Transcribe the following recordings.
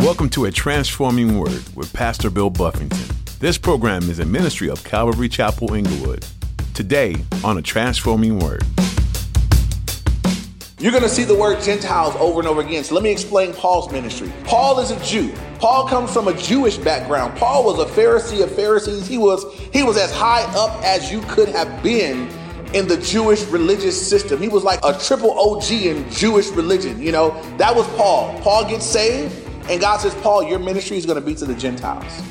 Welcome to A Transforming Word with Pastor Bill Buffington. This program is a ministry of Calvary Chapel Inglewood. Today on A Transforming Word. You're going to see the word Gentiles over and over again. So let me explain Paul's ministry. Paul is a Jew. Paul comes from a Jewish background. Paul was a Pharisee of Pharisees. He was he was as high up as you could have been in the Jewish religious system. He was like a triple OG in Jewish religion. You know, that was Paul. Paul gets saved, and God says, Paul, your ministry is going to be to the Gentiles.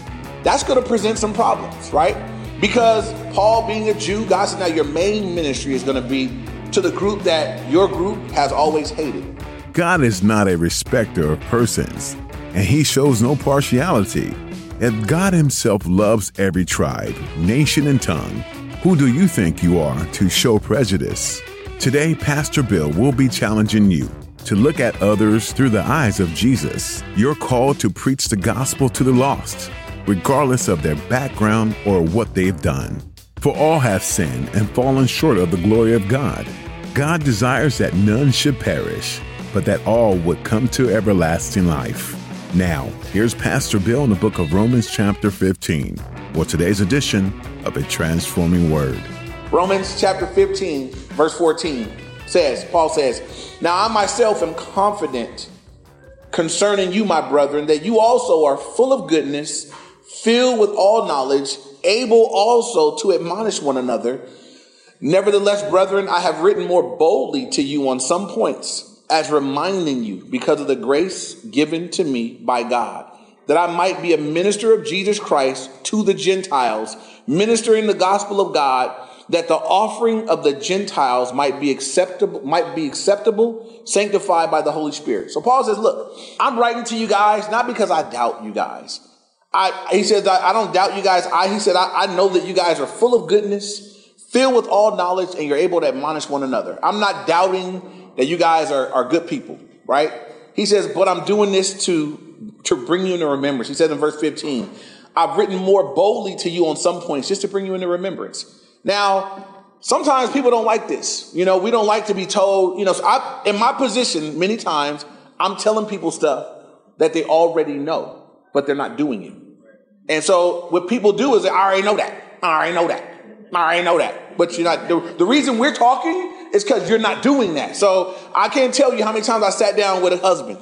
That's going to present some problems, right? Because Paul being a Jew, God said, now your main ministry is going to be to the group that your group has always hated. God is not a respecter of persons, and he shows no partiality. If God himself loves every tribe, nation, and tongue, who do you think you are to show prejudice? Today, Pastor Bill will be challenging you to look at others through the eyes of Jesus. You're called to preach the gospel to the lost, regardless of their background or what they've done. For all have sinned and fallen short of the glory of God. God desires that none should perish, but that all would come to everlasting life. Now, here's Pastor Bill in the book of Romans, chapter 15, for today's edition of A Transforming Word. Romans chapter 15, verse 14 says, Paul says, Now I myself am confident concerning you, my brethren, that you also are full of goodness, filled with all knowledge, able also to admonish one another. Nevertheless, brethren, I have written more boldly to you on some points, as reminding you, because of the grace given to me by God, that I might be a minister of Jesus Christ to the Gentiles, ministering the gospel of God, that the offering of the Gentiles might be acceptable, might be acceptable, sanctified by the Holy Spirit. So Paul says, look, I'm writing to you guys, not because I doubt you guys. I, he says, I, I don't doubt you guys. I, he said, I, I know that you guys are full of goodness, filled with all knowledge, and you're able to admonish one another. I'm not doubting that you guys are, are good people, right? He says, but I'm doing this to, to bring you into remembrance. He says in verse 15, I've written more boldly to you on some points just to bring you into remembrance. Now, sometimes people don't like this. You know, we don't like to be told, you know, so I, in my position, many times, I'm telling people stuff that they already know, but they're not doing it. And so what people do is, I already know that. I already know that. I already know that. But you're not, the, the reason we're talking is because you're not doing that. So I can't tell you how many times I sat down with a husband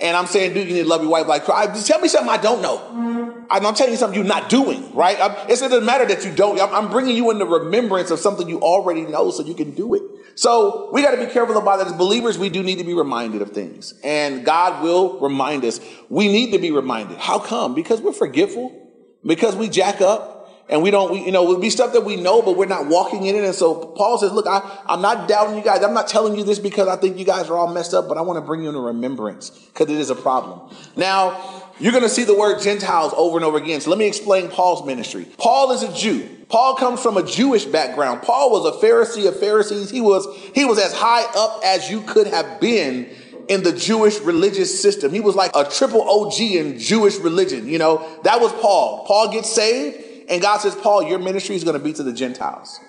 and I'm saying, dude, you need to love your wife like Christ. Just tell me something I don't know. I'm telling you something you're not doing, right? I'm, it doesn't matter that you don't. I'm, I'm bringing you into remembrance of something you already know so you can do it. So we got to be careful about that. As believers, we do need to be reminded of things. And God will remind us. We need to be reminded. How come? Because we're forgetful. Because we jack up and we don't, we, you know, it'll be stuff that we know, but we're not walking in it. And so Paul says, look, I, I'm not doubting you guys. I'm not telling you this because I think you guys are all messed up, but I want to bring you into remembrance because it is a problem. Now, you're going to see the word Gentiles over and over again. So let me explain Paul's ministry. Paul is a Jew. Paul comes from a Jewish background. Paul was a Pharisee of Pharisees. He was, he was as high up as you could have been in the Jewish religious system. He was like a triple OG in Jewish religion. You know, that was Paul. Paul gets saved. And God says, Paul, your ministry is going to be to the Gentiles.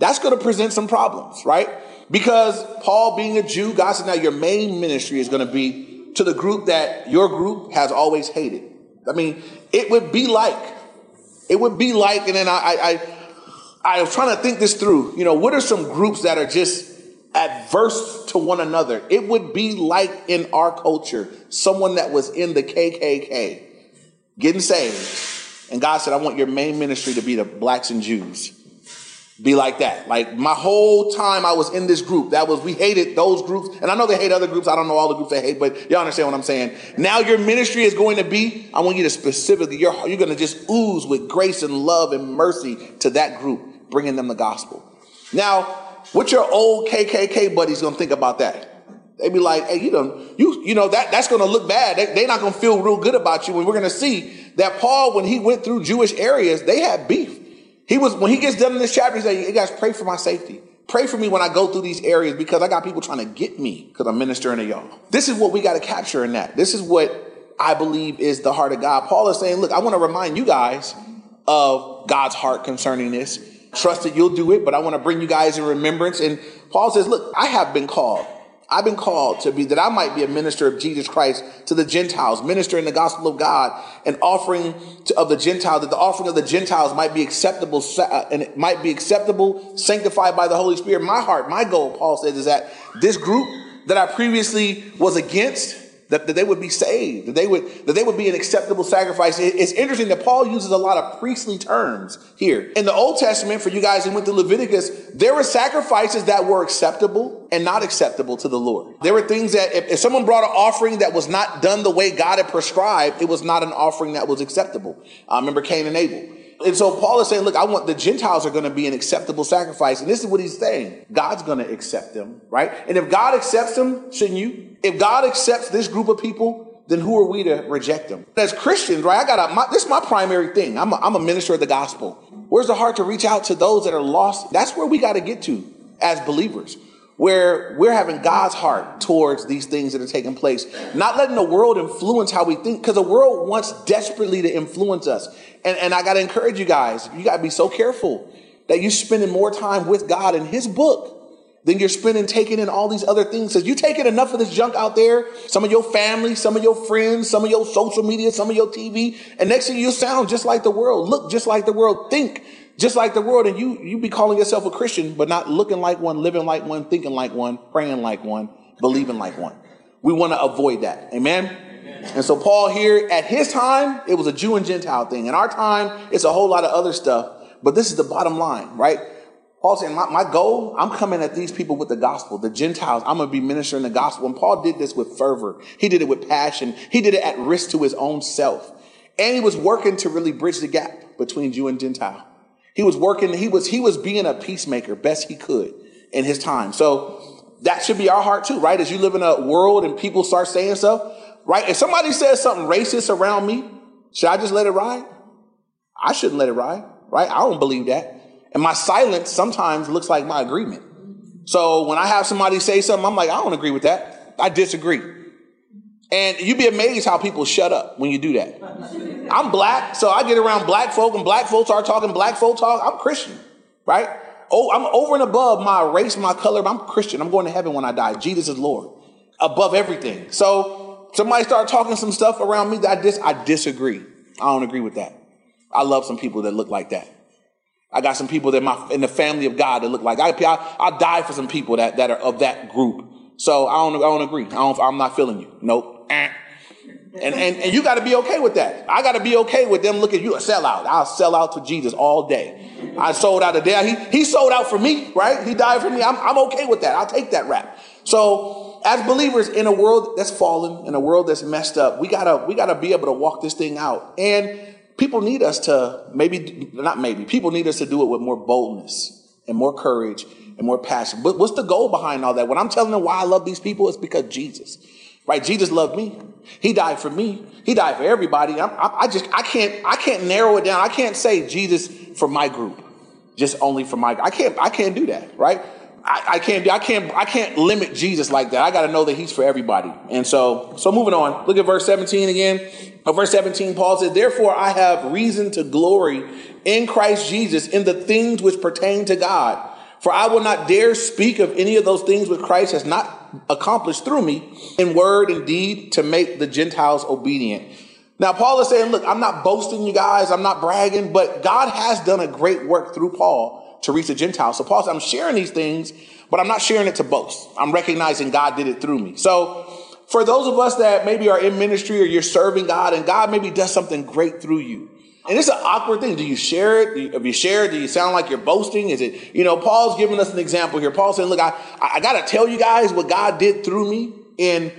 That's going to present some problems, right? Because Paul being a Jew, God said, now your main ministry is going to be to the group that your group has always hated. I mean, it would be like, it would be like, and then I, I, I, I was trying to think this through. You know, what are some groups that are just adverse to one another? It would be like in our culture, someone that was in the KKK getting saved and God said, I want your main ministry to be the blacks and Jews. Be like that. Like my whole time I was in this group, that was, we hated those groups. And I know they hate other groups. I don't know all the groups they hate, but y'all understand what I'm saying. Now your ministry is going to be, I want you to specifically, you're, you're going to just ooze with grace and love and mercy to that group, bringing them the gospel. Now, what your old KKK buddies going to think about that? They be like, hey, you know, you, you know, that, that's to look bad. They, they're not going to feel real good about you. And we're to see that Paul, when he went through Jewish areas, they had beef. He was, when he gets done in this chapter, he said, you guys pray for my safety. Pray for me when I go through these areas because I got people trying to get me because I'm ministering to y'all. This is what we got to capture in that. This is what I believe is the heart of God. Paul is saying, look, I want to remind you guys of God's heart concerning this. Trust that you'll do it, but I want to bring you guys in remembrance. And Paul says, look, I have been called. I've been called to be that I might be a minister of Jesus Christ to the Gentiles, ministering the gospel of God and offering to, of the Gentiles, that the offering of the Gentiles might be acceptable uh, and it might be acceptable, sanctified by the Holy Spirit. My heart, my goal, Paul says, is that this group that I previously was against, that, that they would be saved, that they would, that they would be an acceptable sacrifice. It, it's interesting that Paul uses a lot of priestly terms here. In the Old Testament, for you guys who went to Leviticus, there were sacrifices that were acceptable and not acceptable to the Lord. There were things that if, if someone brought an offering that was not done the way God had prescribed, it was not an offering that was acceptable. I remember Cain and Abel. And so Paul is saying, look, I want the Gentiles are going to be an acceptable sacrifice. And this is what he's saying. God's going to accept them, right? And if God accepts them, shouldn't you? If God accepts this group of people, then who are we to reject them? As Christians, right? I got a, this is my primary thing. I'm a, I'm a minister of the gospel. Where's the heart to reach out to those that are lost? That's where we got to get to as believers where we're having God's heart towards these things that are taking place, not letting the world influence how we think, because the world wants desperately to influence us. And, and I got to encourage you guys, you got to be so careful that you're spending more time with God in His book than you're spending taking in all these other things. Because you taking enough of this junk out there, some of your family, some of your friends, some of your social media, some of your TV, and next thing you sound just like the world, look just like the world, think just like the world, and you you be calling yourself a Christian, but not looking like one, living like one, thinking like one, praying like one, believing like one. We want to avoid that. Amen? Amen. And so Paul here, at his time, it was a Jew and Gentile thing. In our time, it's a whole lot of other stuff. But this is the bottom line, right? Paul saying, my, my goal, I'm coming at these people with the gospel, the Gentiles. I'm going to be ministering the gospel. And Paul did this with fervor. He did it with passion. He did it at risk to his own self. And he was working to really bridge the gap between Jew and Gentile. He was working, he was, he was being a peacemaker best he could in his time. So that should be our heart too, right? As you live in a world and people start saying stuff, right? If somebody says something racist around me, should I just let it ride? I shouldn't let it ride, right? I don't believe that. And my silence sometimes looks like my agreement. So when I have somebody say something, I'm like, I don't agree with that. I disagree. And you'd be amazed how people shut up when you do that. I'm black, so I get around black folk, and black folks are talking black folk talk. I'm Christian, right? Oh, I'm over and above my race, my color. I'm Christian. I'm going to heaven when I die. Jesus is Lord, above everything. So somebody start talking some stuff around me that I dis I disagree. I don't agree with that. I love some people that look like that. I got some people that my in the family of God that look like I. I, I die for some people that, that are of that group. So I don't I don't agree. I don't, I'm not feeling you. Nope. Eh. And, and, and you got to be okay with that. I got to be okay with them looking at you a sellout. I'll sell out to Jesus all day. I sold out a day. He, he sold out for me, right? He died for me. I'm, I'm okay with that. I'll take that rap. So as believers in a world that's fallen, in a world that's messed up, we gotta, we gotta be able to walk this thing out. And people need us to maybe, not maybe, people need us to do it with more boldness and more courage and more passion. But what's the goal behind all that? When I'm telling them why I love these people, it's because Jesus. Right? Jesus loved me. He died for me. He died for everybody. I'm, I, I just I can't I can't narrow it down. I can't say Jesus for my group, just only for my. I can't I can't do that. Right? I, I can't do I can't I can't limit Jesus like that. I got to know that He's for everybody. And so so moving on. Look at verse 17 again. verse 17, Paul said, "Therefore I have reason to glory in Christ Jesus in the things which pertain to God." For I will not dare speak of any of those things which Christ has not accomplished through me in word and deed to make the Gentiles obedient. Now, Paul is saying, look, I'm not boasting you guys, I'm not bragging, but God has done a great work through Paul to reach the Gentiles. So Paul says, I'm sharing these things, but I'm not sharing it to boast. I'm recognizing God did it through me. So for those of us that maybe are in ministry or you're serving God and God maybe does something great through you, and it's an awkward thing. Do you share it? Do you, if you share it, do you sound like you're boasting? Is it, you know, Paul's giving us an example here. Paul's saying, look, I, I got to tell you guys what God did through me in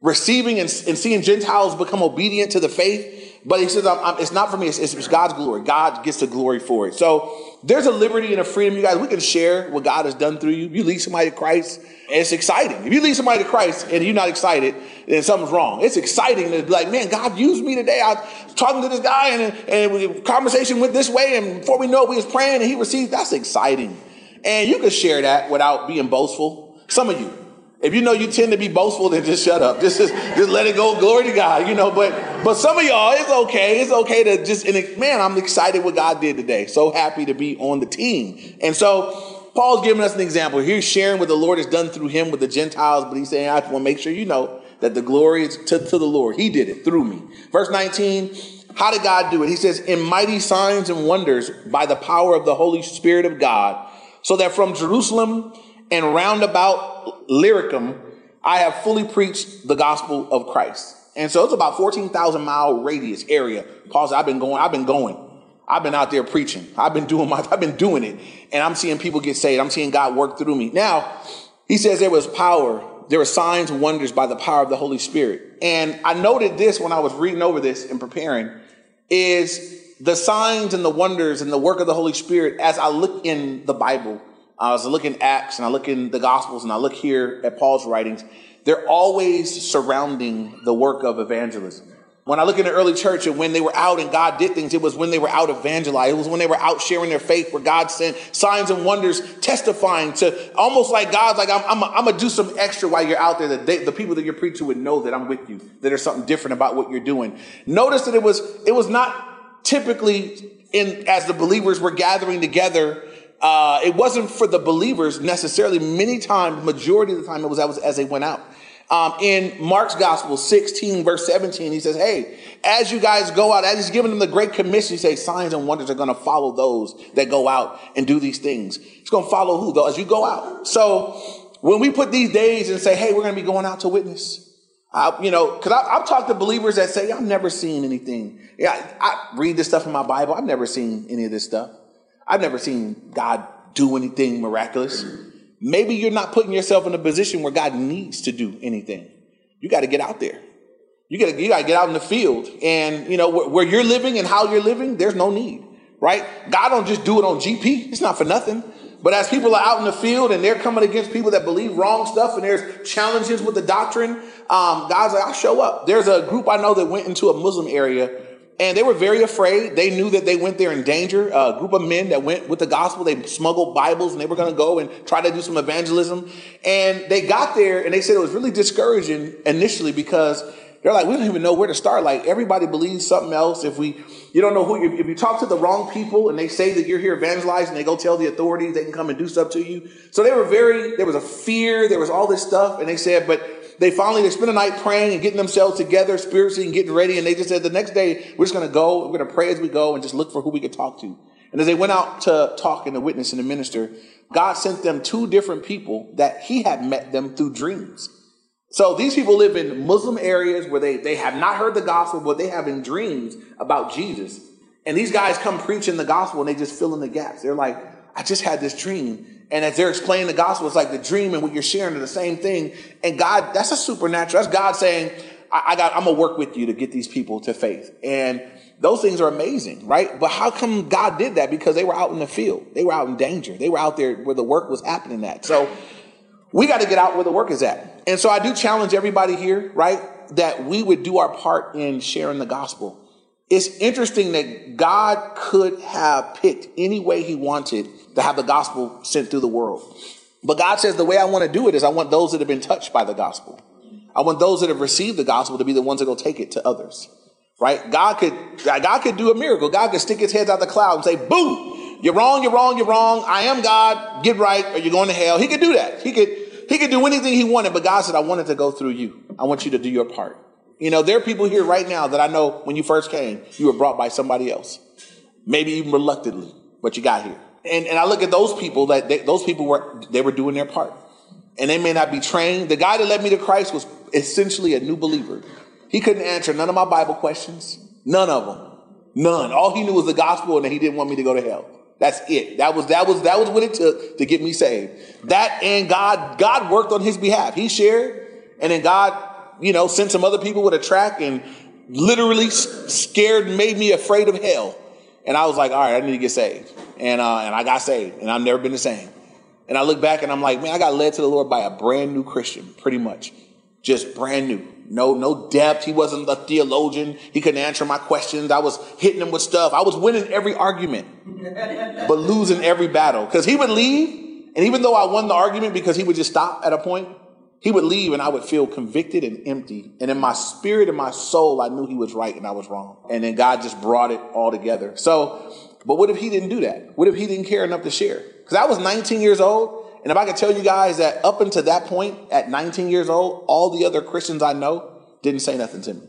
receiving and, and seeing Gentiles become obedient to the faith. But he says, I'm, I'm, it's not for me. It's, it's, God's glory. God gets the glory for it. So there's a liberty and a freedom, you guys. We can share what God has done through you. You lead somebody to Christ, it's exciting. If you lead somebody to Christ and you're not excited, then something's wrong. It's exciting to be like, man, God used me today. I was talking to this guy and, and conversation went this way. And before we know it, we was praying and he received. That's exciting. And you can share that without being boastful. Some of you, if you know you tend to be boastful, then just shut up. Just, just, just let it go. Glory to God, you know. But but some of y'all, it's okay. It's okay to just and man, I'm excited what God did today. So happy to be on the team. And so Paul's giving us an example. He's sharing what the Lord has done through him with the Gentiles, but he's saying, I want to make sure you know that the glory is to, to the Lord. He did it through me. Verse 19, how did God do it? He says, in mighty signs and wonders by the power of the Holy Spirit of God, so that from Jerusalem and round about Illyricum, I have fully preached the gospel of Christ. And so it's about 14,000 mile radius area. Paul said, I've been going, I've been going. I've been out there preaching. I've been doing my, I've been doing it. And I'm seeing people get saved. I'm seeing God work through me. Now, he says there was power. There were signs and wonders by the power of the Holy Spirit. And I noted this when I was reading over this and preparing is the signs and the wonders and the work of the Holy Spirit as I look in the Bible. I was looking at Acts and I look in the Gospels and I look here at Paul's writings. They're always surrounding the work of evangelism. When I look in the early church and when they were out and God did things, it was when they were out evangelizing. It was when they were out sharing their faith where God sent signs and wonders, testifying to almost like God's like, I'm, I'm, I'm going to do some extra while you're out there that they, the people that you're preaching would know that I'm with you, that there's something different about what you're doing. Notice that it was, it was not typically in, as the believers were gathering together, uh, it wasn't for the believers necessarily. Many times, majority of the time, it was as, as they went out. Um, in Mark's Gospel 16, verse 17, he says, Hey, as you guys go out, as he's giving them the Great Commission, he says, signs and wonders are going to follow those that go out and do these things. It's going to follow who, though, as you go out. So when we put these days and say, Hey, we're going to be going out to witness, uh, you know, because I've talked to believers that say, I've never seen anything. Yeah, I, I read this stuff in my Bible. I've never seen any of this stuff. I've never seen God do anything miraculous. Maybe you're not putting yourself in a position where God needs to do anything. You got to get out there. You got to you to get out in the field, and you know where, where, you're living and how you're living. There's no need, right? God don't just do it on GP. It's not for nothing. But as people are out in the field and they're coming against people that believe wrong stuff, and there's challenges with the doctrine, um, God's like, I'll show up. There's a group I know that went into a Muslim area and they were very afraid. They knew that they went there in danger. A group of men that went with the gospel, they smuggled Bibles and they were going to go and try to do some evangelism. And they got there and they said it was really discouraging initially because they're like, we don't even know where to start. Like everybody believes something else. If we, you don't know who, if you talk to the wrong people and they say that you're here evangelizing, they go tell the authorities, they can come and do stuff to you. So they were very, there was a fear, there was all this stuff. And they said, but they finally they spend the night praying and getting themselves together spiritually and getting ready. And they just said the next day we're just going to go. We're going to pray as we go and just look for who we could talk to. And as they went out to talk and to witness and to minister, God sent them two different people that He had met them through dreams. So these people live in Muslim areas where they, they have not heard the gospel, but they have in dreams about Jesus. And these guys come preaching the gospel and they just fill in the gaps. They're like, I just had this dream and as they're explaining the gospel, it's like the dream and what you're sharing are the same thing. And God, that's a supernatural. That's God saying, I, I got, I'm gonna work with you to get these people to faith. And those things are amazing, right? But how come God did that? Because they were out in the field. They were out in danger. They were out there where the work was happening at. So we got to get out where the work is at. And so I do challenge everybody here, right? That we would do our part in sharing the gospel. It's interesting that God could have picked any way he wanted to have the gospel sent through the world. But God says the way I want to do it is I want those that have been touched by the gospel. I want those that have received the gospel to be the ones that go take it to others. Right? God could God could do a miracle. God could stick his head out the cloud and say, "Boo! You're wrong. You're wrong. You're wrong. I am God. Get right, or you're going to hell." He could do that. He could he could do anything he wanted. But God said, "I wanted to go through you. I want you to do your part." You know, there are people here right now that I know when you first came, you were brought by somebody else, maybe even reluctantly, but you got here. And, and I look at those people that they, those people were they were doing their part, and they may not be trained. The guy that led me to Christ was essentially a new believer. He couldn't answer none of my Bible questions, none of them, none. All he knew was the gospel, and that he didn't want me to go to hell. That's it. That was that was that was what it took to get me saved. That and God God worked on his behalf. He shared, and then God, you know, sent some other people with a track and literally scared, made me afraid of hell. And I was like, all right, I need to get saved. And, uh, and I got saved, and I've never been the same. And I look back and I'm like, man, I got led to the Lord by a brand new Christian, pretty much. Just brand new. No, no depth. He wasn't a theologian. He couldn't answer my questions. I was hitting him with stuff. I was winning every argument, but losing every battle. Because he would leave, and even though I won the argument because he would just stop at a point, he would leave and I would feel convicted and empty. And in my spirit and my soul, I knew he was right and I was wrong. And then God just brought it all together. So But what if he didn't do that? What if he didn't care enough to share? Because I was 19 years old, and if I could tell you guys that up until that point, at 19 years old, all the other Christians I know didn't say nothing to me.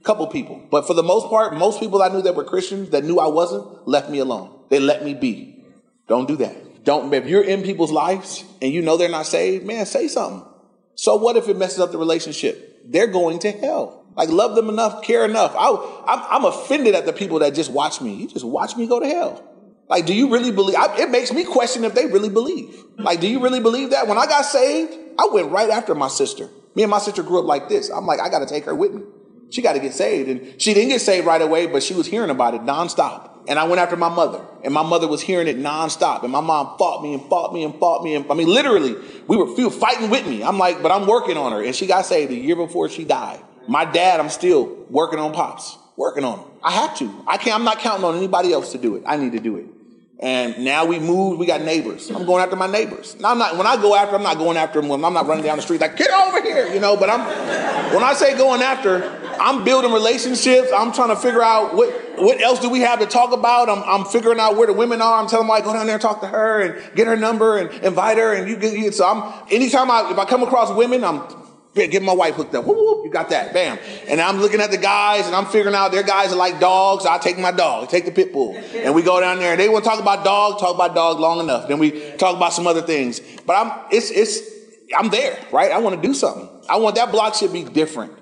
A couple people. But for the most part, most people I knew that were Christians that knew I wasn't left me alone. They let me be. Don't do that. Don't, if you're in people's lives and you know they're not saved, man, say something. So what if it messes up the relationship? They're going to hell. Like, love them enough, care enough. I, I'm, I'm offended at the people that just watch me. You just watch me go to hell. Like, do you really believe? I, it makes me question if they really believe. Like, do you really believe that? When I got saved, I went right after my sister. Me and my sister grew up like this. I'm like, I got to take her with me. She got to get saved. And she didn't get saved right away, but she was hearing about it nonstop. And I went after my mother, and my mother was hearing it nonstop. And my mom fought me and fought me and fought me. And I mean, literally, we were, we fighting with me. I'm like, but I'm working on her. And she got saved a year before she died. My dad, I'm still working on pops, working on him. I have to. I can't, I'm not counting on anybody else to do it. I need to do it. And now we moved, we got neighbors. I'm going after my neighbors. Now I'm not when I go after, I'm not going after them. When I'm not running down the street like, get over here, you know, but I'm when I say going after, I'm building relationships. I'm trying to figure out what what else do we have to talk about. I'm, I'm figuring out where the women are. I'm telling them like go down there and talk to her and get her number and invite her. And you get so I'm anytime I if I come across women, I'm get my wife hooked up. Whoop, whoop, you got that. Bam. And I'm looking at the guys and I'm figuring out their guys are like dogs. I take my dog, take the pit bull. And we go down there and they want to talk about dog, talk about dog long enough. Then we talk about some other things. But I'm, it's, it's, I'm there, right? I want to do something. I want that block should be different.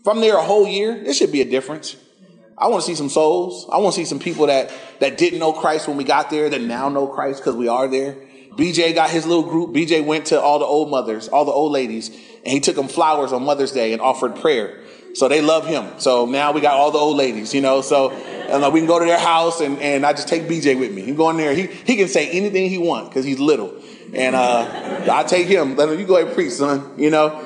If I'm there a whole year, it should be a difference. I want to see some souls. I want to see some people that, that didn't know Christ when we got there that now know Christ because we are there. BJ got his little group. BJ went to all the old mothers, all the old ladies, and he took them flowers on Mother's Day and offered prayer. So they love him. So now we got all the old ladies, you know. So and, uh, we can go to their house, and, and I just take BJ with me. He go in there. He he can say anything he wants because he's little, and uh, I take him. Let him. You go ahead and preach, son. You know.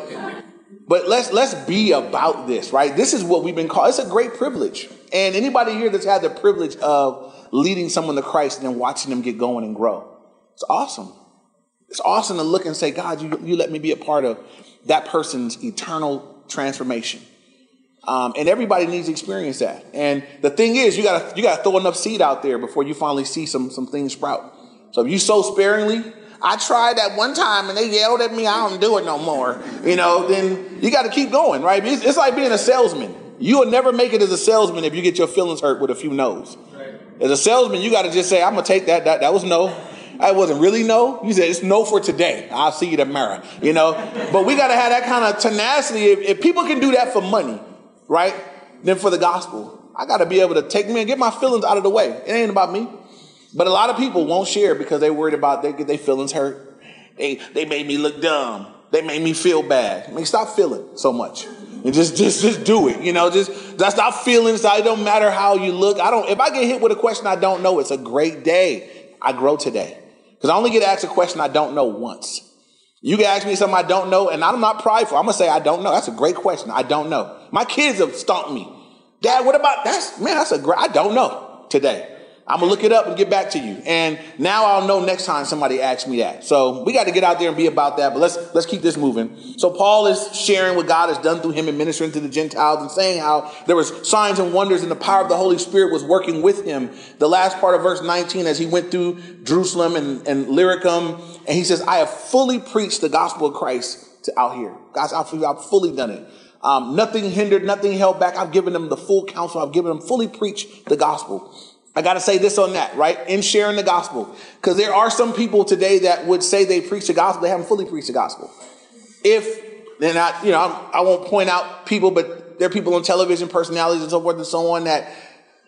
But let's let's be about this, right? This is what we've been called. It's a great privilege, and anybody here that's had the privilege of leading someone to Christ and then watching them get going and grow, it's awesome. It's awesome to look and say, God, you, you let me be a part of that person's eternal transformation. Um, and everybody needs to experience that. And the thing is, you gotta you gotta throw enough seed out there before you finally see some some things sprout. So if you sow sparingly, I tried that one time and they yelled at me, I don't do it no more. You know, then you got to keep going, right? It's, it's, like being a salesman. You will never make it as a salesman if you get your feelings hurt with a few no's. As a salesman, you got to just say, I'm gonna take that. That that was no. I wasn't really no. You said it's no for today. I'll see you tomorrow. You know, but we got to have that kind of tenacity. If, if, people can do that for money, right? Then for the gospel, I got to be able to take me and get my feelings out of the way. It ain't about me. But a lot of people won't share because they're worried about they get their feelings hurt. They they made me look dumb. They made me feel bad. I mean, stop feeling so much. And just, just, just do it. You know, just, just stop feeling. So it don't matter how you look. I don't. If I get hit with a question I don't know, it's a great day. I grow today. Because I only get asked a question I don't know once. You can ask me something I don't know, and I'm not prideful. I'm gonna say I don't know. That's a great question. I don't know. My kids have stomped me. Dad, what about that's man? That's a great. I don't know today. I'm gonna look it up and get back to you. And now I'll know next time somebody asks me that. So we got to get out there and be about that. But let's let's keep this moving. So Paul is sharing what God has done through him and ministering to the Gentiles and saying how there was signs and wonders and the power of the Holy Spirit was working with him. The last part of verse 19, as he went through Jerusalem and, and Illyricum, and he says, I have fully preached the gospel of Christ to out here. Guys, I've, I've fully done it. Um, nothing hindered, nothing held back. I've given them the full counsel. I've given them fully preached the gospel. I got to say this on that, right? In sharing the gospel. Because there are some people today that would say they preach the gospel, they haven't fully preached the gospel. If, then I, you know, I, I won't point out people, but there are people on television, personalities and so forth and so on that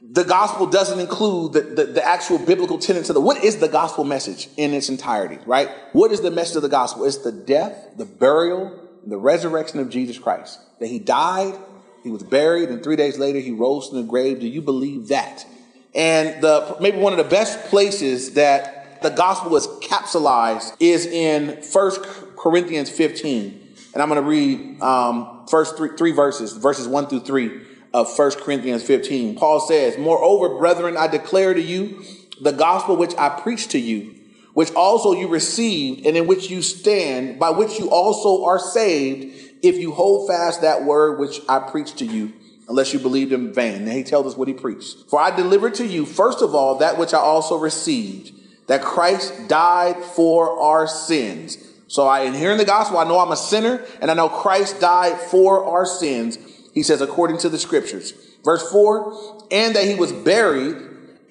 the gospel doesn't include the, the, the, actual biblical tenets of the what is the gospel message in its entirety right what is the message of the gospel it's the death the burial the resurrection of jesus christ that he died he was buried and three days later he rose from the grave do you believe that and the maybe one of the best places that the gospel is capsulized is in First Corinthians 15. And I'm going to read um, first three, three verses, verses 1 through 3 of First Corinthians 15. Paul says, Moreover, brethren, I declare to you the gospel which I preached to you, which also you received, and in which you stand, by which you also are saved, if you hold fast that word which I preached to you unless you believed in vain. And he tells us what he preached. For I delivered to you, first of all, that which I also received, that Christ died for our sins. So I, in hearing the gospel, I know I'm a sinner and I know Christ died for our sins. He says, according to the scriptures. Verse four, and that he was buried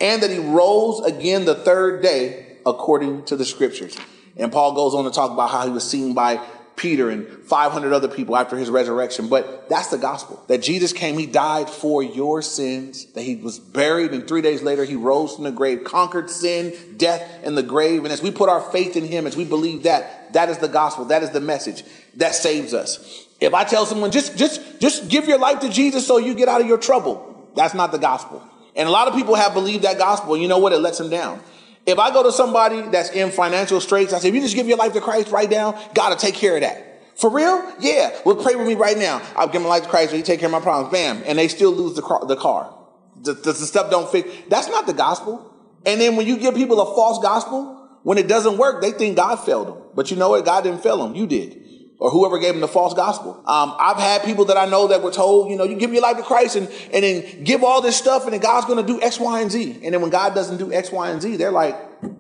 and that he rose again the third day according to the scriptures. And Paul goes on to talk about how he was seen by Peter and 500 other people after his resurrection. But that's the gospel that Jesus came, he died for your sins, that he was buried, and three days later he rose from the grave, conquered sin, death, and the grave. And as we put our faith in him, as we believe that, that is the gospel, that is the message that saves us. If I tell someone, just, just, just give your life to Jesus so you get out of your trouble, that's not the gospel. And a lot of people have believed that gospel. You know what? It lets them down. If I go to somebody that's in financial straits, I say, if you just give your life to Christ right now, God will take care of that. For real? Yeah. Well, pray with me right now. I'll give my life to Christ. He take care of my problems. Bam. And they still lose the car. The, car. the, the, the stuff don't fit. That's not the gospel. And then when you give people a false gospel, when it doesn't work, they think God failed them. But you know what? God didn't fail them. You did or whoever gave them the false gospel. Um, I've had people that I know that were told, you know, you give your life to Christ and, and then give all this stuff and then God's going to do X, Y, and Z. And then when God doesn't do X, Y, and Z, they're like,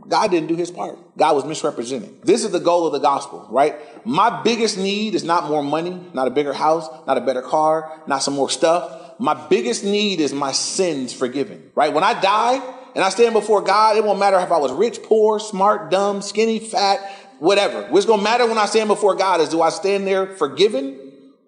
God didn't do his part. God was misrepresented. This is the goal of the gospel, right? My biggest need is not more money, not a bigger house, not a better car, not some more stuff. My biggest need is my sins forgiven, right? When I die and I stand before God, it won't matter if I was rich, poor, smart, dumb, skinny, fat, whatever. What's going to matter when I stand before God is do I stand there forgiven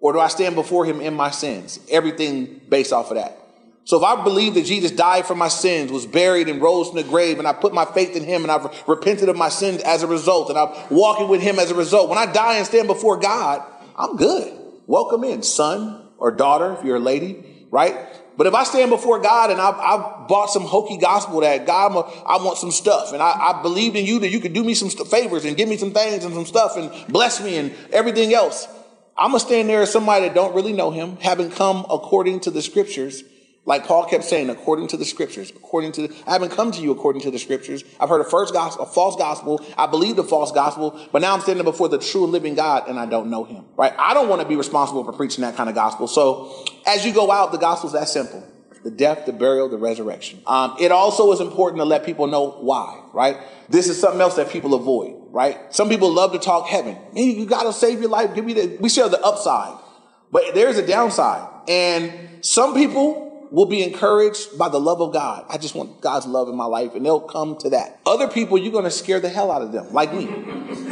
or do I stand before him in my sins? Everything based off of that. So if I believe that Jesus died for my sins, was buried and rose from the grave, and I put my faith in him and I've repented of my sins as a result, and I'm walking with him as a result, when I die and stand before God, I'm good. Welcome in, son or daughter, if you're a lady, right? But if I stand before God and I've, I've bought some hokey gospel that God, a, I want some stuff, and I, I believed in you that you could do me some st- favors and give me some things and some stuff and bless me and everything else, I'm gonna stand there as somebody that don't really know Him, having come according to the Scriptures like Paul kept saying, according to the scriptures, according to, the, I haven't come to you according to the scriptures. I've heard a first gospel, a false gospel. I believe the false gospel, but now I'm standing before the true and living God and I don't know him, right? I don't want to be responsible for preaching that kind of gospel. So as you go out, the gospel's that simple. The death, the burial, the resurrection. Um, it also is important to let people know why, right? This is something else that people avoid, right? Some people love to talk heaven. Man, you gotta save your life. Give me the, we share the upside, but there's a downside. And some people will be encouraged by the love of God. I just want God's love in my life, and they'll come to that. Other people, you're going to scare the hell out of them, like me.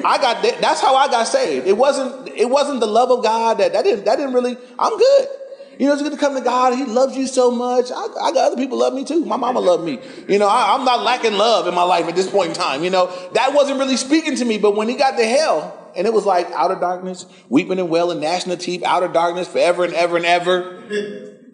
I got that, that's how I got saved. It wasn't it wasn't the love of God that that didn't that didn't really. I'm good. You know, it's good to come to God. He loves you so much. I, I got other people love me too. My mama loved me. You know, I, I'm not lacking love in my life at this point in time. You know, that wasn't really speaking to me. But when he got to hell, and it was like outer darkness, weeping and wailing, gnashing of teeth, outer darkness forever and ever and ever.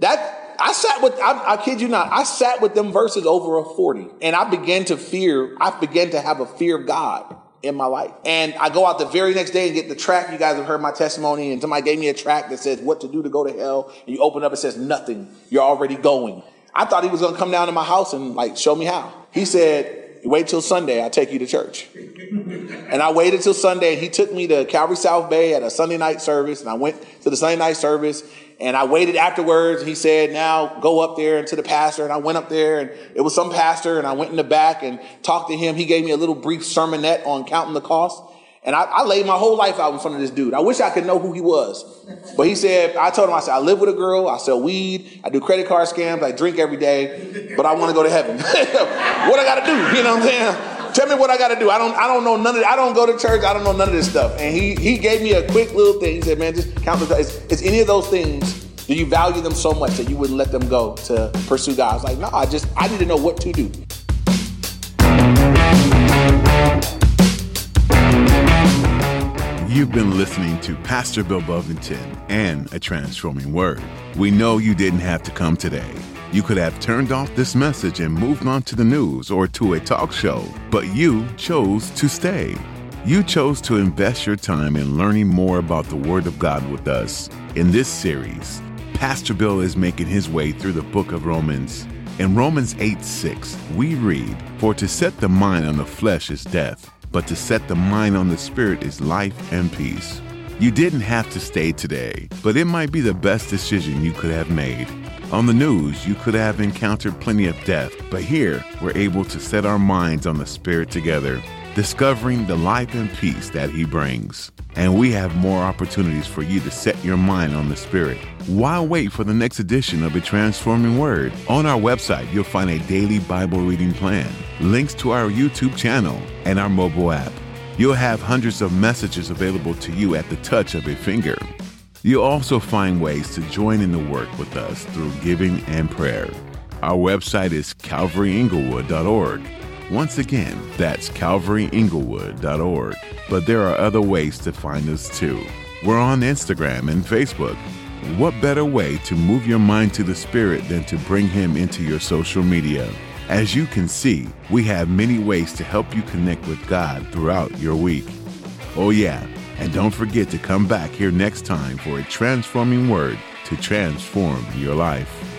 That I sat with, I, I, kid you not, I sat with them verses over a 40 and I began to fear, I began to have a fear of God in my life. And I go out the very next day and get the track. You guys have heard my testimony and somebody gave me a track that says what to do to go to hell. And you open up, it says nothing. You're already going. I thought he was going to come down to my house and like show me how. He said, wait till Sunday, I'll take you to church. and I waited till Sunday and he took me to Calvary South Bay at a Sunday night service. And I went to the Sunday night service and I waited afterwards. He said, now go up there and to the pastor. And I went up there and it was some pastor and I went in the back and talked to him. He gave me a little brief sermonette on counting the cost. And I, I, laid my whole life out in front of this dude. I wish I could know who he was. But he said, I told him, I said, I live with a girl. I sell weed. I do credit card scams. I drink every day, but I want to go to heaven. what I got to do? You know what I'm saying? Tell me what I got to do. I don't, I don't know none of. I don't go to church. I don't know none of this stuff. And he, he gave me a quick little thing. He said, man, just count the, it's, it's any of those things. Do you value them so much that you wouldn't let them go to pursue God? I was like, no, I just, I need to know what to do. You've been listening to Pastor Bill Buffington and A Transforming Word. We know you didn't have to come today. You could have turned off this message and moved on to the news or to a talk show, but you chose to stay. You chose to invest your time in learning more about the Word of God with us. In this series, Pastor Bill is making his way through the book of Romans. In Romans 8 6, we read, For to set the mind on the flesh is death but to set the mind on the Spirit is life and peace. You didn't have to stay today, but it might be the best decision you could have made. On the news, you could have encountered plenty of death, but here we're able to set our minds on the Spirit together, discovering the life and peace that He brings. And we have more opportunities for you to set your mind on the Spirit. Why wait for the next edition of A Transforming Word? On our website, you'll find a daily Bible reading plan, links to our YouTube channel, and our mobile app. You'll have hundreds of messages available to you at the touch of a finger. You'll also find ways to join in the work with us through giving and prayer. Our website is calvaryinglewood.org. Once again, that's calvaryinglewood.org. But there are other ways to find us too. We're on Instagram and Facebook. What better way to move your mind to the Spirit than to bring Him into your social media? As you can see, we have many ways to help you connect with God throughout your week. Oh, yeah. And don't forget to come back here next time for a transforming word to transform your life.